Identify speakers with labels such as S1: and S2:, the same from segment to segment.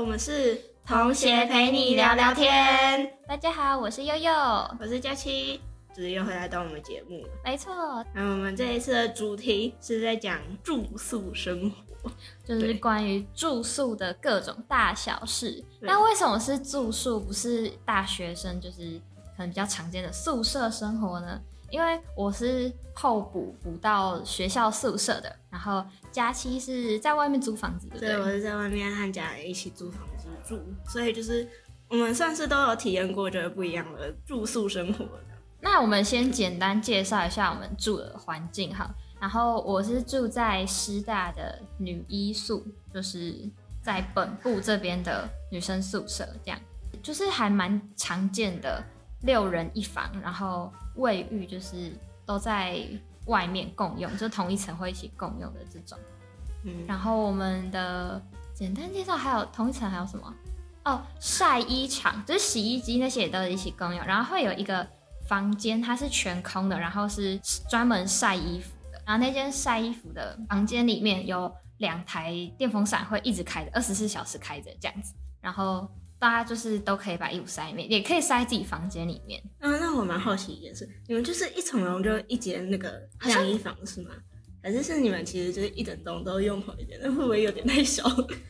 S1: 我们是同学陪你聊聊天。
S2: 大家好，我是悠悠，
S1: 我是佳期，就是又回来到我们节目了。
S2: 没错，
S1: 那我们这一次的主题是在讲住宿生活，
S2: 就是关于住宿的各种大小事。那为什么是住宿，不是大学生，就是可能比较常见的宿舍生活呢？因为我是后补补到学校宿舍的，然后佳期是在外面租房子，对，
S1: 我是在外面和家人一起租房子住，所以就是我们算是都有体验过觉得不一样的住宿生活的。
S2: 那我们先简单介绍一下我们住的环境哈，然后我是住在师大的女一宿，就是在本部这边的女生宿舍，这样就是还蛮常见的。六人一房，然后卫浴就是都在外面共用，就同一层会一起共用的这种。嗯，然后我们的简单介绍还有同一层还有什么？哦，晒衣场，就是洗衣机那些也都一起共用。然后会有一个房间，它是全空的，然后是专门晒衣服的。然后那间晒衣服的房间里面有两台电风扇，会一直开着，二十四小时开着这样子。然后。大家就是都可以把衣服塞里面，也可以塞自己房间里面。
S1: 嗯，那我蛮好奇一件事，你们就是一层楼就一间那个晾衣房是吗？还是是你们其实就是一整栋都用同一间？那会不会有点太小？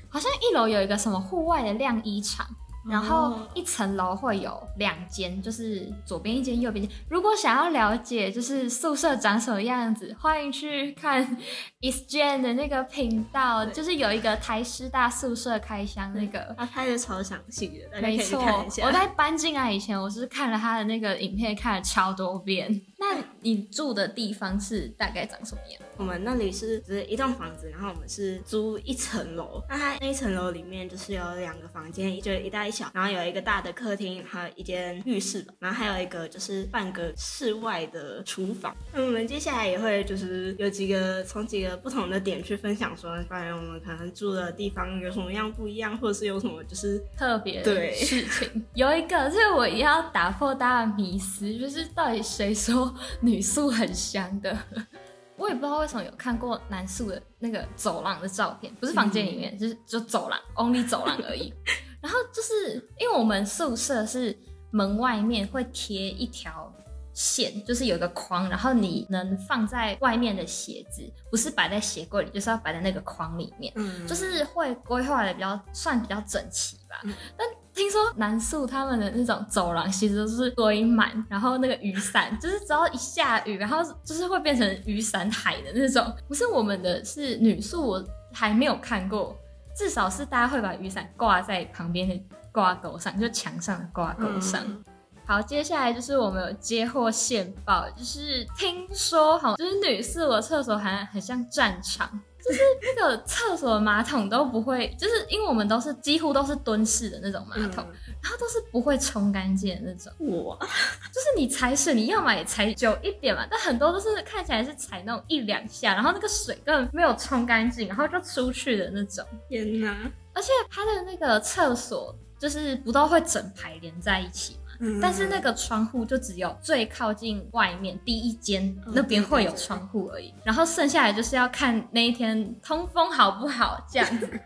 S2: 好像一楼有一个什么户外的晾衣场。然后一层楼会有两间，就是左边一间，右边一间。如果想要了解就是宿舍长什么样子，欢迎去看 Is Jane 的那个频道，就是有一个台师大宿舍开箱那个，
S1: 他拍的超详细的，
S2: 没错。我在搬进来以前，我是看了他的那个影片，看了超多遍。那你住的地方是大概长什么样？
S1: 我们那里是只是一栋房子，然后我们是租一层楼。那它那一层楼里面就是有两个房间，一就一大一小，然后有一个大的客厅，还有一间浴室吧，然后还有一个就是半个室外的厨房。那我们接下来也会就是有几个从几个不同的点去分享，说关于我们可能住的地方有什么样不一样，或者是有什么就是
S2: 特别的事情。有一个是我也要打破大家的迷思，就是到底谁说？女宿很香的，我也不知道为什么有看过男宿的那个走廊的照片，不是房间里面，就是就走廊，only 走廊而已。然后就是因为我们宿舍是门外面会贴一条线，就是有一个框，然后你能放在外面的鞋子，不是摆在鞋柜里，就是要摆在那个框里面，嗯，就是会规划的比较算比较整齐吧，但。听说南宿他们的那种走廊其实都是堆满，然后那个雨伞就是只要一下雨，然后就是会变成雨伞海的那种。不是我们的是女宿，我还没有看过，至少是大家会把雨伞挂在旁边的挂钩上，就墙上的挂钩上。好，接下来就是我们有接获线报，就是听说哈，就是女宿的厕所好像很像战场。就是那个厕所马桶都不会，就是因为我们都是几乎都是蹲式的那种马桶，然后都是不会冲干净的那种。哇，就是你踩水，你要么也踩久一点嘛，但很多都是看起来是踩那种一两下，然后那个水根本没有冲干净，然后就出去的那种。
S1: 天哪！
S2: 而且它的那个厕所就是不都会整排连在一起。但是那个窗户就只有最靠近外面第一间那边会有窗户而已，然后剩下来就是要看那一天通风好不好这样子。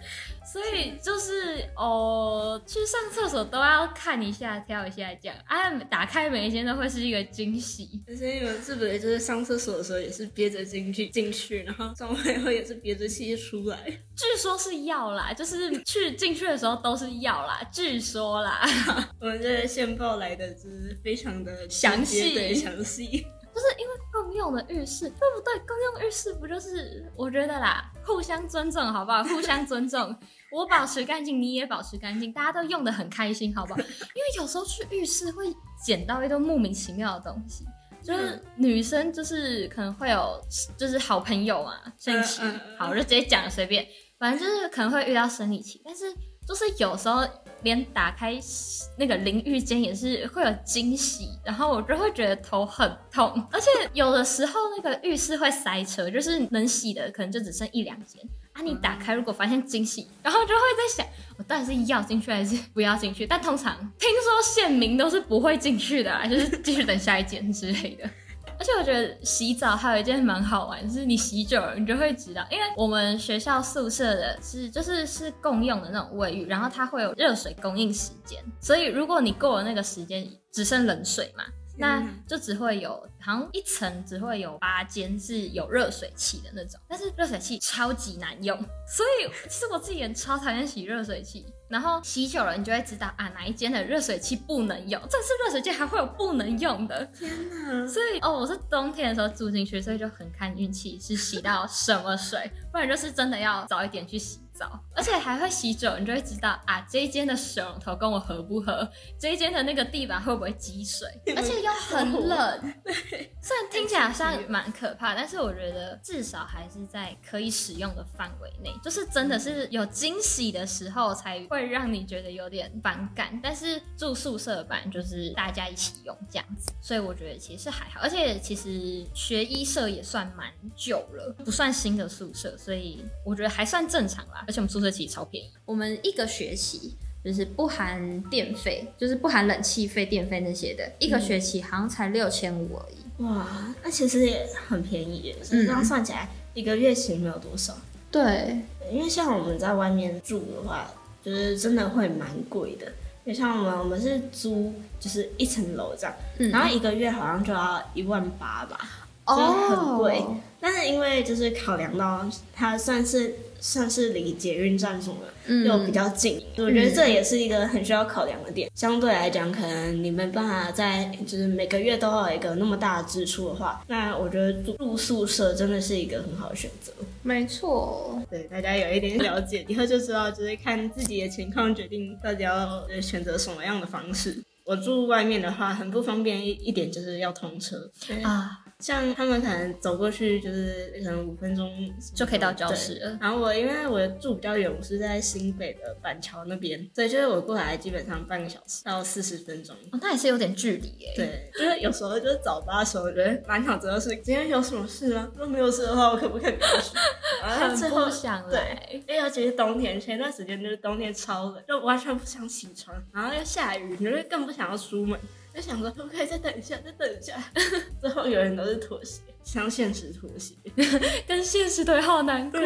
S2: 所以就是哦，去上厕所都要看一下、挑一下这样啊。打开每一间都会是一个惊喜。
S1: 而且你们是不是就是上厕所的时候也是憋着进去进去，然后上完以后也是憋着气出来？
S2: 据说是要啦，就是去进去的时候都是要啦，据说啦。
S1: 我们这个线报来的就是非常的
S2: 详细，
S1: 详细，
S2: 就是因为共用的浴室，对不对？共用浴室不就是我觉得啦，互相尊重好不好？互相尊重。我保持干净，你也保持干净，大家都用的很开心，好不好？因为有时候去浴室会捡到一堆莫名其妙的东西，就是女生就是可能会有就是好朋友嘛，生理期，好我就直接讲了随便，反正就是可能会遇到生理期，但是就是有时候连打开那个淋浴间也是会有惊喜，然后我就会觉得头很痛，而且有的时候那个浴室会塞车，就是能洗的可能就只剩一两间。啊！你打开，如果发现惊喜，然后就会在想，我到底是要进去还是不要进去？但通常听说县民都是不会进去的，就是继续等下一间之类的。而且我觉得洗澡还有一件蛮好玩，就是你洗久了，你就会知道，因为我们学校宿舍的是就是是共用的那种卫浴，然后它会有热水供应时间，所以如果你过了那个时间，只剩冷水嘛。那就只会有，好像一层只会有八间是有热水器的那种，但是热水器超级难用，所以其实我自己也超讨厌洗热水器。然后洗久了，你就会知道啊，哪一间的热水器不能用，这次热水器还会有不能用的。
S1: 天哪！
S2: 所以哦，我是冬天的时候住进去，所以就很看运气，是洗到什么水，不然就是真的要早一点去洗。澡，而且还会洗酒，你就会知道啊，这一间的水龙头跟我合不合，这一间的那个地板会不会积水，而且又很冷。虽然听起来好像蛮可怕，但是我觉得至少还是在可以使用的范围内，就是真的是有惊喜的时候才会让你觉得有点反感。但是住宿舍版就是大家一起用这样子，所以我觉得其实还好。而且其实学医社也算蛮久了，不算新的宿舍，所以我觉得还算正常啦。而且我们宿舍其实超便宜，我们一个学期就是不含电费，就是不含冷气费、电费那些的，一个学期好像才六千五而已。
S1: 哇，那其实也很便宜，这样算起来一个月其实没有多少。
S2: 对，
S1: 因为像我们在外面住的话，就是真的会蛮贵的。就像我们，我们是租就是一层楼这样，然后一个月好像就要一万八吧，就是很贵。但是因为就是考量到它算是。算是离捷运站什么的又比较近，我觉得这也是一个很需要考量的点。相对来讲，可能你没办法在就是每个月都有一个那么大的支出的话，那我觉得住宿舍真的是一个很好的选择。
S2: 没错，
S1: 对大家有一点了解以后就知道，就是看自己的情况决定到底要选择什么样的方式。我住外面的话，很不方便一一点就是要通车啊。像他们可能走过去就是可能五分钟
S2: 就可以到教室了。
S1: 然后我因为我住比较远，我是在新北的板桥那边，所以就是我过来基本上半个小时到四十分钟。
S2: 哦，那也是有点距离耶。
S1: 对，就是有时候就是早八的时候，我觉得满脑子都是今天有什么事吗？如果没有事的话，我可不可以不要去？
S2: 很不想来。
S1: 对，尤其是冬天，前段时间就是冬天超冷，就完全不想起床，然后又下雨，你就更不想要出门。就想说可不可以再等一下，再等一下。最后有人都是妥协，向现实妥协，
S2: 跟现实对好难过。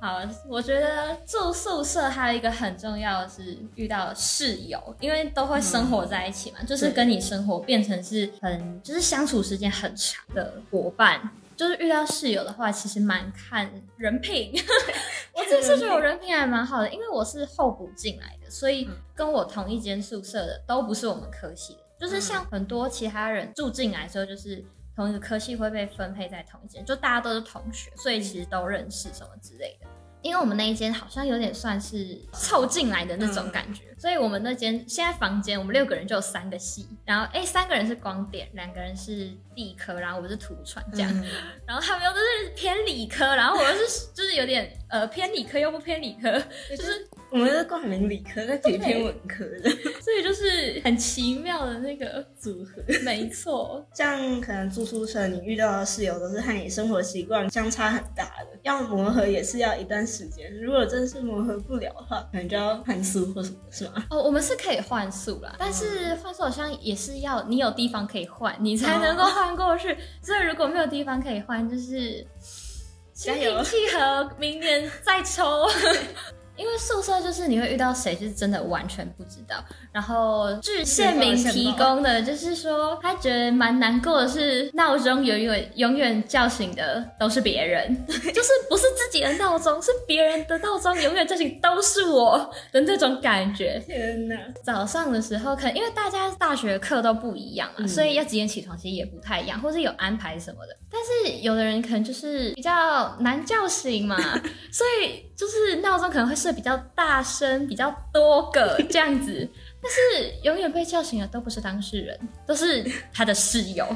S2: 好，我觉得住宿舍还有一个很重要的是遇到室友，因为都会生活在一起嘛，就是跟你生活变成是很就是相处时间很长的伙伴。就是遇到室友的话，其实蛮看人品。我自己是觉得我人品还蛮好的，因为我是候补进来的，所以跟我同一间宿舍的都不是我们科系的。就是像很多其他人住进来之后，就是同一个科系会被分配在同一间，就大家都是同学，所以其实都认识什么之类的。因为我们那一间好像有点算是凑进来的那种感觉，所以我们那间现在房间我们六个人就有三个系，然后哎三个人是光点，两个人是地科，然后我是土传这样，然后他们又都是偏理科，然后我又是就是有点呃偏理科又不偏理科，就是。
S1: 我们是挂名理科，在挺偏文科的，
S2: 所以就是很奇妙的那个
S1: 组合。
S2: 没错，
S1: 像可能住宿舍，你遇到的室友都是和你生活习惯相差很大的，要磨合也是要一段时间。如果真是磨合不了的话，可能就要换宿或什么，是吗？
S2: 哦，我们是可以换宿啦，但是换宿好像也是要你有地方可以换，你才能够换过去。所以如果没有地方可以换，就是心平气和，明年再抽。因为宿舍就是你会遇到谁，就是真的完全不知道。然后据县民提供的，就是说他觉得蛮难过的是，闹钟永远永远叫醒的都是别人，就是不是自己的闹钟，是别人的闹钟永远叫醒都是我的那种感觉。
S1: 天哪！
S2: 早上的时候，可能因为大家大学课都不一样啊，所以要几点起床其实也不太一样，或是有安排什么的。但是有的人可能就是比较难叫醒嘛，所以就是闹钟可能会。是比较大声、比较多个这样子，但是永远被叫醒的都不是当事人，都是他的室友。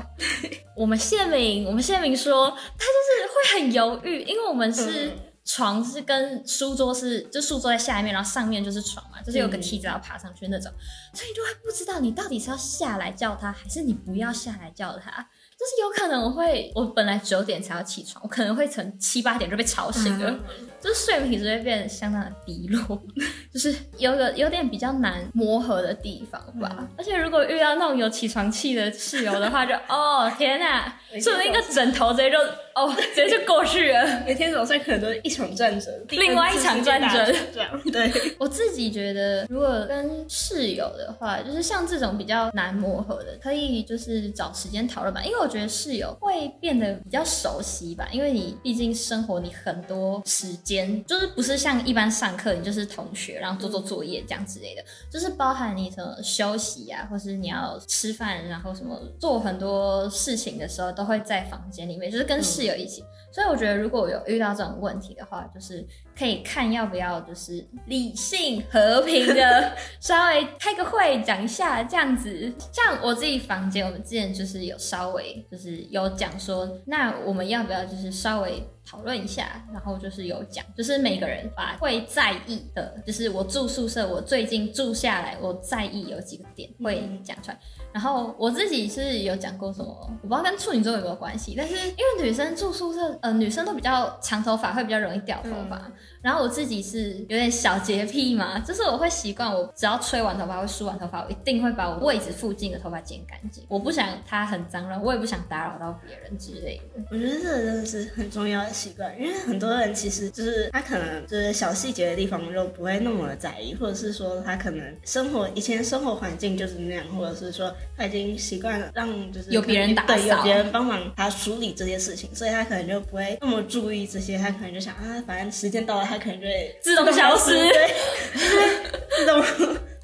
S2: 我们谢明，我们谢明说，他就是会很犹豫，因为我们是床是跟书桌是，就书桌在下面，然后上面就是床嘛，就是有个梯子要爬上去那种，所以你就会不知道你到底是要下来叫他，还是你不要下来叫他。就是有可能我会，我本来九点才要起床，我可能会从七八点就被吵醒了，就是睡眠品质会变得相当的低落，就是有个有点比较难磨合的地方吧。
S1: 嗯。
S2: 而且如果遇到那种有起床气的室友的话，就 哦天哪，
S1: 没
S2: 说不定一个枕头直接就哦直接就过去了。
S1: 每天早上可能都是一场战争，
S2: 另外一场战争
S1: 这样对。
S2: 我自己觉得，如果跟室友的话，就是像这种比较难磨合的，可以就是找时间讨论吧。因为我觉得室友会变得比较熟悉吧，因为你毕竟生活你很多时间，就是不是像一般上课你就是同学，然后做做作业这样之类的，就是包含你什么休息啊，或是你要吃饭，然后什么做很多事情的时候，都会在房间里面，就是跟室友一起。所以我觉得，如果有遇到这种问题的话，就是可以看要不要就是理性和平的 稍微开个会讲一下这样子。像我自己房间，我们之前就是有稍微就是有讲说，那我们要不要就是稍微讨论一下，然后就是有讲，就是每个人把会在意的，就是我住宿舍，我最近住下来，我在意有几个点会讲出来。然后我自己是有讲过什么，我不知道跟处女座有没有关系，但是因为女生住宿舍，呃，女生都比较长头发，会比较容易掉头发。然后我自己是有点小洁癖嘛，就是我会习惯，我只要吹完头发或梳完头发，我一定会把我位置附近的头发剪干净。我不想它很脏乱，我也不想打扰到别人之类的。
S1: 我觉得这个真的是很重要的习惯，因为很多人其实就是他可能就是小细节的地方就不会那么的在意，或者是说他可能生活以前生活环境就是那样，或者是说他已经习惯了让就是
S2: 有别人打
S1: 对，有别人帮忙他梳理这些事情，所以他可能就不会那么注意这些，他可能就想啊，反正时间到了，他可能就会
S2: 自动消失
S1: 对，自动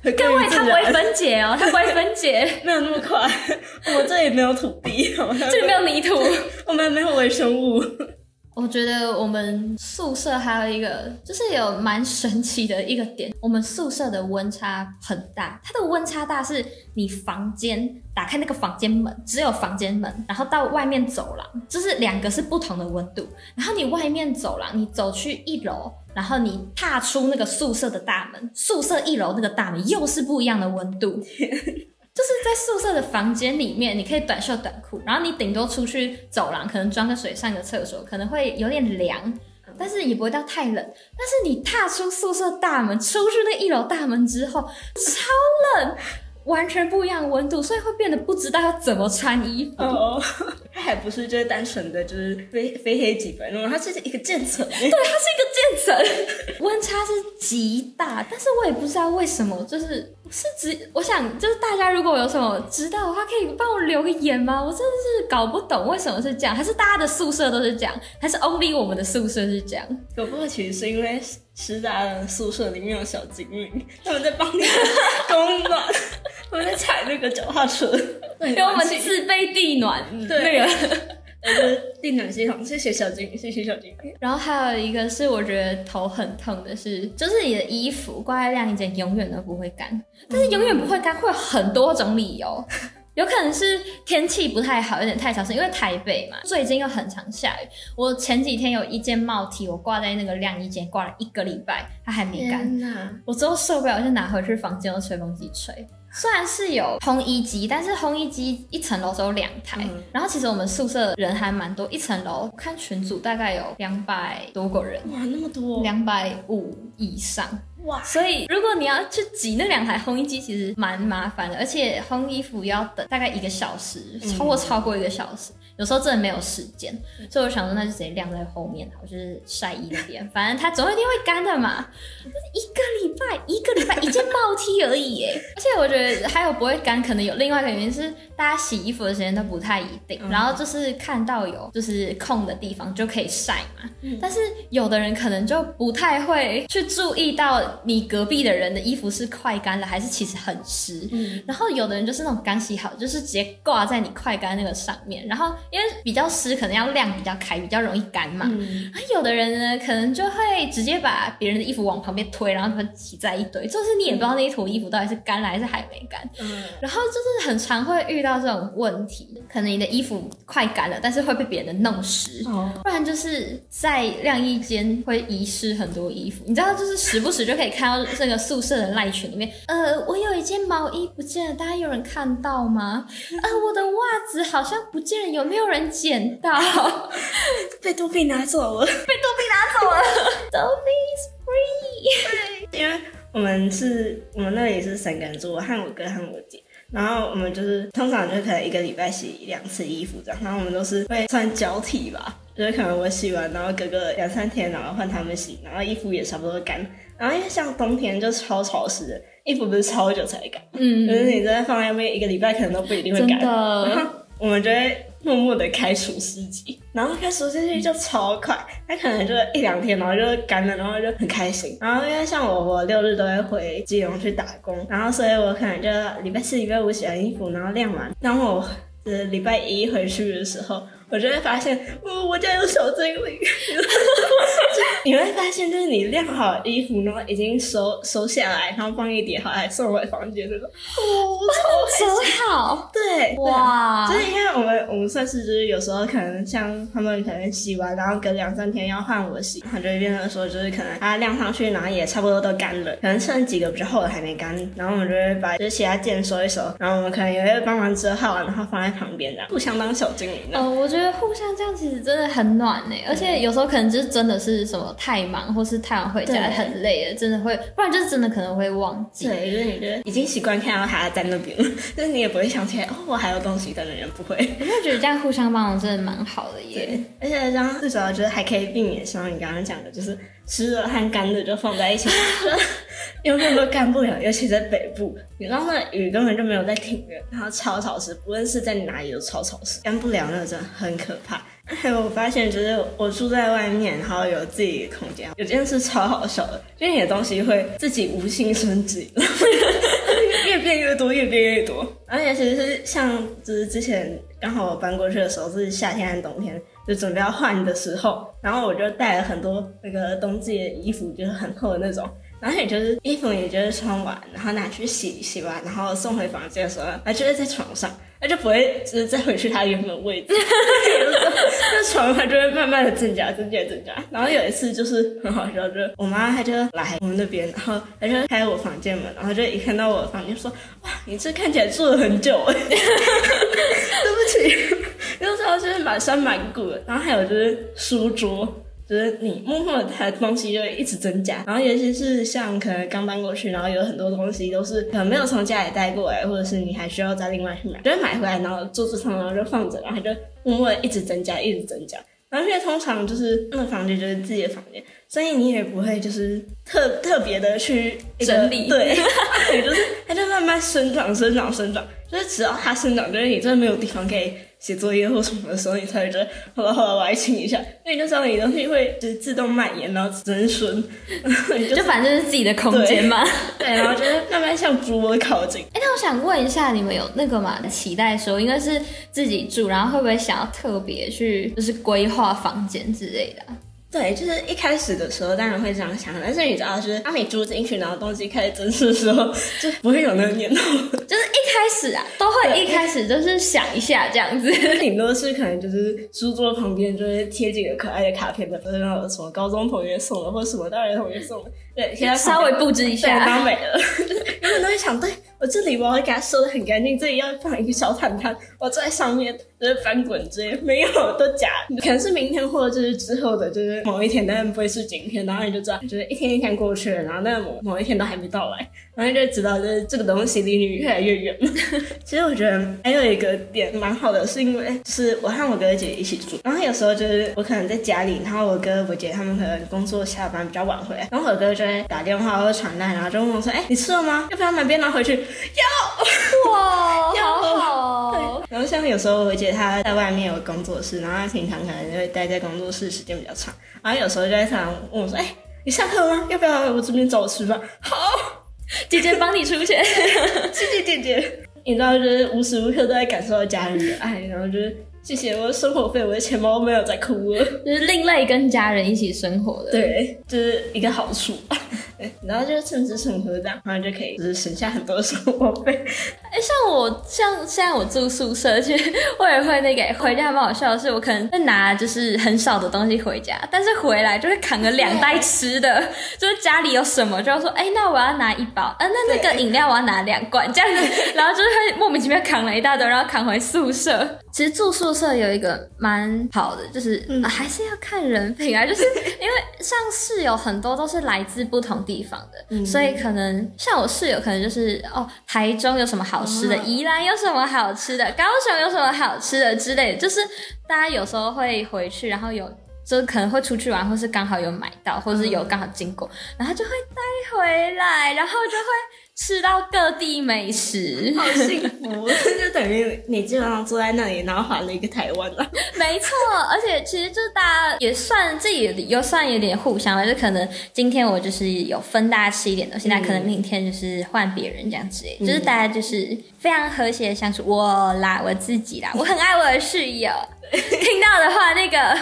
S1: 回
S2: 各位，它不会。分解哦，它不会分解，
S1: 没有那么快，我们这里没有土地，
S2: 这里没有泥土。
S1: 我们没有微生物。
S2: 我觉得我们宿舍还有一个，就是有蛮神奇的一个点，我们宿舍的温差很大。它的温差大是你房间打开那个房间门，只有房间门，然后到外面走廊，就是两个是不同的温度。然后你外面走廊，你走去一楼，然后你踏出那个宿舍的大门，宿舍一楼那个大门又是不一样的温度。就是在宿舍的房间里面，你可以短袖短裤，然后你顶多出去走廊，可能装个水、上个厕所，可能会有点凉，但是也不会到太冷。但是你踏出宿舍大门，出去那一楼大门之后，超冷，完全不一样的温度，所以会变得不知道要怎么穿衣服。
S1: 哦，它还不是就是单纯的就是非非黑即白那种，它是一个渐层。
S2: 对，它是一个渐层，温差是极大，但是我也不知道为什么，就是是只我想就是大家如果有什么知道的话，可以帮我留个言吗？我真的是搞不懂为什么是这样，还是大家的宿舍都是这样，还是 only 我们的宿舍是这样？
S1: 搞不好其实是因为师大的宿舍里面有小精灵，他们在帮你供暖，他们在踩那个脚踏车，
S2: 因为我们自备地暖，
S1: 对
S2: 那个。
S1: 呃地暖系统。谢谢小精灵，谢谢小精灵。
S2: 然后还有一个是我觉得头很痛的是，就是你的衣服挂在晾衣间永远都不会干，但是永远不会干会有很多种理由。有可能是天气不太好，有点太潮湿，因为台北嘛，最近又很常下雨。我前几天有一件帽 T，我挂在那个晾衣间挂了一个礼拜，它还没干。我之后受不了，就拿回去房间用吹风机吹。虽然是有烘衣机，但是烘衣机一层楼只有两台。
S1: 嗯
S2: 然后其实我们宿舍人还蛮多，一层楼看群组大概有两百多个人，
S1: 哇，那么多！
S2: 两百五以上。
S1: 哇，
S2: 所以如果你要去挤那两台烘衣机，其实蛮麻烦的，而且烘衣服要等大概一个小时，超过超过一个小时，有时候真的没有时间。所以我想说，那就直接晾在后面好，就是晒衣那边，反正它总有一天会干的嘛。一个礼拜，一个礼拜一件帽 T 而已耶，而且我觉得还有不会干，可能有另外一个原因是大家洗衣服的时间都不太一定，
S1: 嗯
S2: 然后就是看到有就是空的地方就可以晒嘛。
S1: 嗯
S2: 但是有的人可能就不太会去注意到你隔壁的人的衣服是快干了还是其实很湿。
S1: 嗯，
S2: 然后有的人就是那种刚洗好，就是直接挂在你快干那个上面，然后因为比较湿，可能要晾比较开，比较容易干嘛。
S1: 嗯，
S2: 啊，有的人呢，可能就会直接把别人的衣服往旁边推，然后他们挤在一堆，就是你也不知道那一坨衣服到底是干了还是还没干。
S1: 嗯，
S2: 然后就是很常会遇到这种问题，可能你的衣服快干了，但是会被别人弄湿。
S1: 哦，
S2: 不然就是在晾衣间会遗失很多衣服，你知道，就是时不时就可以看到这个宿舍的赖群里面，呃，我有一件毛衣不见了，大家有人看到吗？呃，我的袜子好像不见了，有没有人捡到？
S1: 被多比拿走了。
S2: 被多比拿走了，Dobby is free。
S1: 因为我们是我们那里是三个人住，我和我哥和我姐。然后我们就是通常就可能一个礼拜洗两次衣服这样，然后我们都是会穿交替吧，就是可能我洗完，然后隔个两三天，然后换他们洗，然后衣服也差不多干。然后因为像冬天就超潮湿的，衣服不是超久才干，
S2: 嗯，
S1: 就是你在放在那边一个礼拜可能都不一定会干。然后我们就会默默的开除湿机，然后开除湿机就超快，它可能就一两天，然后就干了，然后就很开心。然后因为像我，我六日都会回基隆去打工，然后所以我可能就礼拜四、礼拜五洗完衣服，然后晾完，当我呃礼拜一回去的时候，我就会发现，哦，我家有小精灵。你会发现，就是你晾好衣服，然后已经收收下来，然后放一叠好，还送回房间那种，哦，超开心。对，
S2: 哇
S1: 就是因为我们我们算是就是有时候可能像他们可能洗完，然后隔两三天要换我洗，就会变成说就是可能它晾上去，然后也差不多都干了，可能剩几个比较厚的还没干，然后我们就会把就是其他件收一收，然后我们可能也会帮忙折好，然后放在旁边这样，互相当小精灵的。
S2: 哦，我觉得互相这样其实真的很暖呢，而且有时候可能就是真的是什么太忙，或是太晚回家
S1: 对
S2: 很累了，真的会，不然就是真的可能会忘记。
S1: 对，就是你觉得已经习惯看到他在那边了，就是你也不会想起来哦，我还有东西在那边，不会。
S2: 我就觉得这样互相帮忙真的蛮好的耶。
S1: 对，而且这样至少就是还可以避免像你刚刚讲的，就是湿的和干的就放在一起，永远都干不了。尤其在北部，你知道那雨根本就没有在停的，然后超潮湿，不论是在哪里都超潮湿，干不了那真的很可怕。还 有我发现，就是我住在外面，然后有自己的空间，有件事超好笑的，就是你的东西会自己无性升级，越 变越多，越变越多。而且其实是像就是之前刚好我搬过去的时候是夏天和冬天，就准备要换的时候，然后我就带了很多那个冬季的衣服，就是很厚的那种。然后也就是衣服，也就是穿完，然后拿去洗，洗完，然后送回房间的时候，还就是在床上，它就不会就是再回去它原本位置。那床它就会慢慢的增加、增加、增加。然后有一次就是很好笑，就是我妈她就来我们那边，然后她就开我房间门，然后就一看到我的房间说：“哇，你这看起来住了很久哎。”对不起，那时候就是满山满谷的，然后还有就是书桌。就是你默默的它的东西就会一直增加，然后尤其是像可能刚搬过去，然后有很多东西都是可能没有从家里带过来，或者是你还需要再另外去买，就会买回来，然后桌子上然后就放着，然后它就默默的一直增加，一直增加。然后因为通常就是那个房间就是自己的房间，所以你也不会就是特特别的去
S2: 整理。
S1: 对，对，就是它就慢慢生长、生长、生长，就是只要它生长，就是你真的没有地方可以写作业或什么的时候，你才会觉得好了好了，我来清一下，因为你就知道你东西会就是自动蔓延，然后增生，你就
S2: 就反正是自己的空间嘛。
S1: 对，然后觉得慢慢向主我靠近。
S2: 哎、那我想问一下，你们有那个嘛期待说，应该是自己住，然后会不会想要特别去就是规划房间之类的啊？
S1: 对，就是一开始的时候当然会这样想，但是你知道，就是当你住进去，然后东西开始增生的时候，就不会有那个念头。
S2: 就是一开始啊，都会一开始就是想一下这样子。
S1: 顶多是可能就是书桌旁边就是贴几个可爱的卡片的，不是什么高中同学送的，或者什么大学同学送的，对，贴在
S2: 稍微布置一
S1: 对，
S2: 下，
S1: 然后没了。就是有人都会想，对我这里我要给它收的很干净，这里要放一个小毯毯，我坐在上面就是翻滚之类，没有都假，可能是明天或者就是之后的，就是某一天，但不会是今天，然后你就知道，就是一天一天过去了，然后那某某一天都还没到来，然后你就知道就是这个东西离你越来越远。其实我觉得还有一个点蛮好的，是因为是我和我哥姐一起住，然后有时候就是我可能在家里，然后我哥我姐他们可能工作下班比较晚回来，然后我哥就会打电话或者传单，然后就问我说：“哎、你吃了吗？要不要买便当回去？”要。
S2: 哇，
S1: 然后像有时候我姐她在外面有工作室，然后她平常可能就会待在工作室时间比较长，然后有时候就会常常问我说：“哎、你下课吗？要不要来我这边找我吃饭？”好，
S2: 姐姐帮你出钱，
S1: 谢谢姐姐。你知道，就是无时无刻都在感受到家人的爱，然后就是谢谢我的生活费，我的钱包没有在哭了。
S2: 就是另类跟家人一起生活的。，
S1: 对，就是一个好处。对，然后就是趁吃趁喝这样，然后就可以就是省下很多生活费。
S2: 哎，像我像现在我住宿舍，其实我也会那个回家蛮好笑的是，我可能会拿就是很少的东西回家，但是回来就会扛个两袋 吃的，就是家里有什么就要说，哎，那我要拿一包，呃，那那个饮料我要拿两罐这样子，然后就是会莫名其妙扛了一大堆，然后扛回宿舍。其实住宿舍有一个蛮好的，就是、还是要看人品啊，就是因为像室友很多都是来自不同地方的，所以可能像我室友，可能就是哦，台中有什么好吃的，宜兰有什么好吃的，高雄有什么好吃的之类的，就是大家有时候会回去，然后有就可能会出去玩，或是刚好有买到，或是有刚好经过，然后就会带回来，然后就会。吃到各地美食，
S1: 好幸福！就等于你基本上坐在那里，然后环了一个台湾了。
S2: 没错，而且其实就大家也算自己又算有点互相了，就可能今天我就是有分大家吃一点东西，那可能明天就是换别人这样子，就是大家就是非常和谐的相处。我啦，我自己啦，我很爱我的室友。听到的话，那个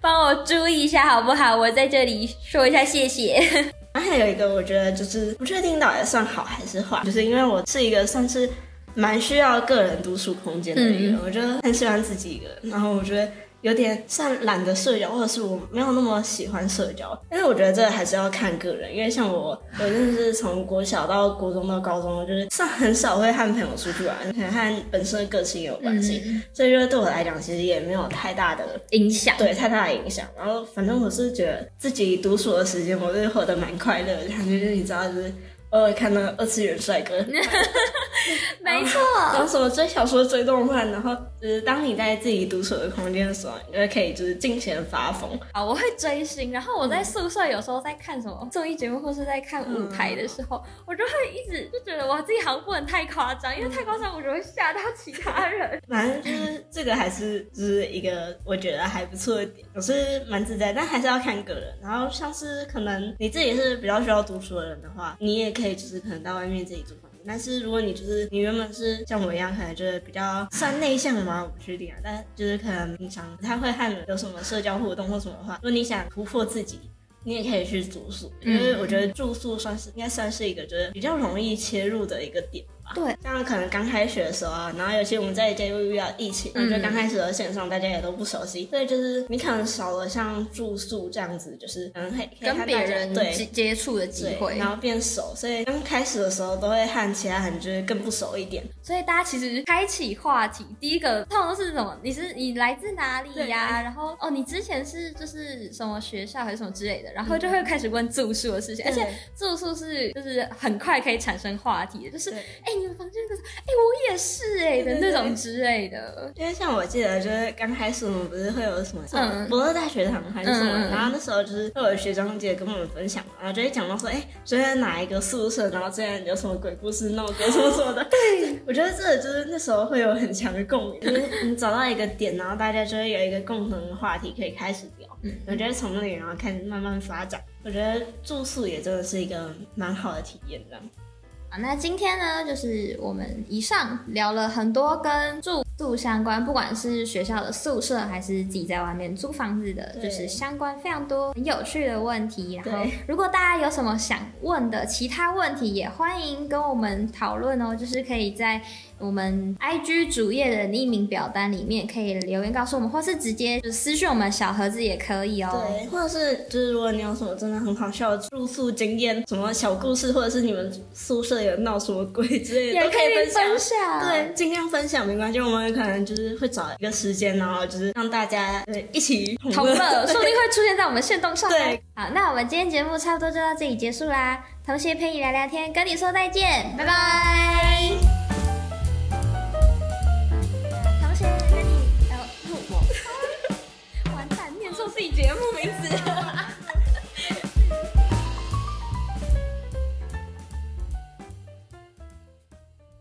S2: 帮我注意一下好不好？我在这里说一下谢谢。
S1: 还有一个，我觉得就是不确定到底算好还是坏，就是因为我是一个算是蛮需要个人独处空间的一个人，我觉得很喜欢自己一个人，然后我觉得。有点像懒得社交，或者是我没有那么喜欢社交。但是我觉得这还是要看个人，因为像我，我真的是从国小到国中到高中，就是算很少会和朋友出去玩，可能和本身的个性有关系。所以说对我来讲，其实也没有太大的
S2: 影响，
S1: 对，太大的影响。然后反正我是觉得自己独处的时间，我是活得蛮快乐的，感觉就是你知道，就是。偶尔看到二次元帅哥，
S2: 没错。
S1: 然后什么追小说、追动漫，然后就是当你在自己独处的空间的时候，你就可以就是尽情发疯。
S2: 啊，我会追星，然后我在宿舍有时候在看什么综艺节目或是在看舞台的时候，我就会一直就觉得哇自己好像不能太夸张，因为太夸张我就会吓到其他人。
S1: 反正就是这个还是就是一个我觉得还不错的点，我是蛮自在，但还是要看个人。然后像是可能你自己是比较需要读书的人的话，你也可以。就是可能到外面自己租房子，但是如果你就是你原本是像我一样，可能就是比较算内向的嘛，我不确定啊。但就是可能平常不太会和人有什么社交互动或什么的话，如果你想突破自己，你也可以去住宿，因为我觉得住宿算是应该算是一个就是比较容易切入的一个点。
S2: 对，
S1: 像可能刚开学的时候啊，然后尤其我们在这又遇到疫情，我觉得刚开始的线上大家也都不熟悉，所以就是你可能少了像住宿这样子，就是可能会
S2: 跟别人
S1: 对
S2: 接触的机会，
S1: 然后变熟，所以刚开始的时候都会和其他人就是更不熟一点。
S2: 所以大家其实开启话题，第一个通常都是什么？你是你来自哪里呀？然后哦，你之前是就是什么学校还是什么之类的，然后就会开始问住宿的事情，而且住宿是就是很快可以产生话题的，就是哎。你们房间就是，哎，我也是哎的那种之类的。
S1: 因为像我记得，就是刚开始我们不是会有什么，嗯，博乐大学堂还是什么，然后那时候就是会有学长姐跟我们分享，然后就会讲到说，哎，昨天哪一个宿舍，然后之前有什么鬼故事闹鬼什么什么的。
S2: 对，
S1: 我觉得这就是那时候会有很强的共鸣，就是你找到一个点，然后大家就会有一个共同的话题可以开始聊。嗯，我觉得从那里然后开始慢慢发展，我觉得住宿也真的是一个蛮好的体验，这样。
S2: 那今天呢，就是我们以上聊了很多跟住宿相关，不管是学校的宿舍，还是自己在外面租房子的，就是相关非常多很有趣的问题。然后，如果大家有什么想问的其他问题，也欢迎跟我们讨论哦，就是可以在。我们 IG 主页的匿名表单里面可以留言告诉我们，或是直接就私讯我们小盒子也可以哦。
S1: 对，或者是就是如果你有什么真的很好笑的住宿经验，什么小故事，或者是你们宿舍有闹什么鬼之类的，
S2: 也可
S1: 以
S2: 分享。
S1: 对，尽量分享没关系，我们可能就是会找一个时间，然后就是让大家一起
S2: 同乐，说不定会出现在我们炫动上。
S1: 对，
S2: 好，那我们今天节目差不多就到这里结束啦。同学陪你聊聊天，跟你说再见，拜拜。同学，你哦，我 完蛋，念错自己节目名字。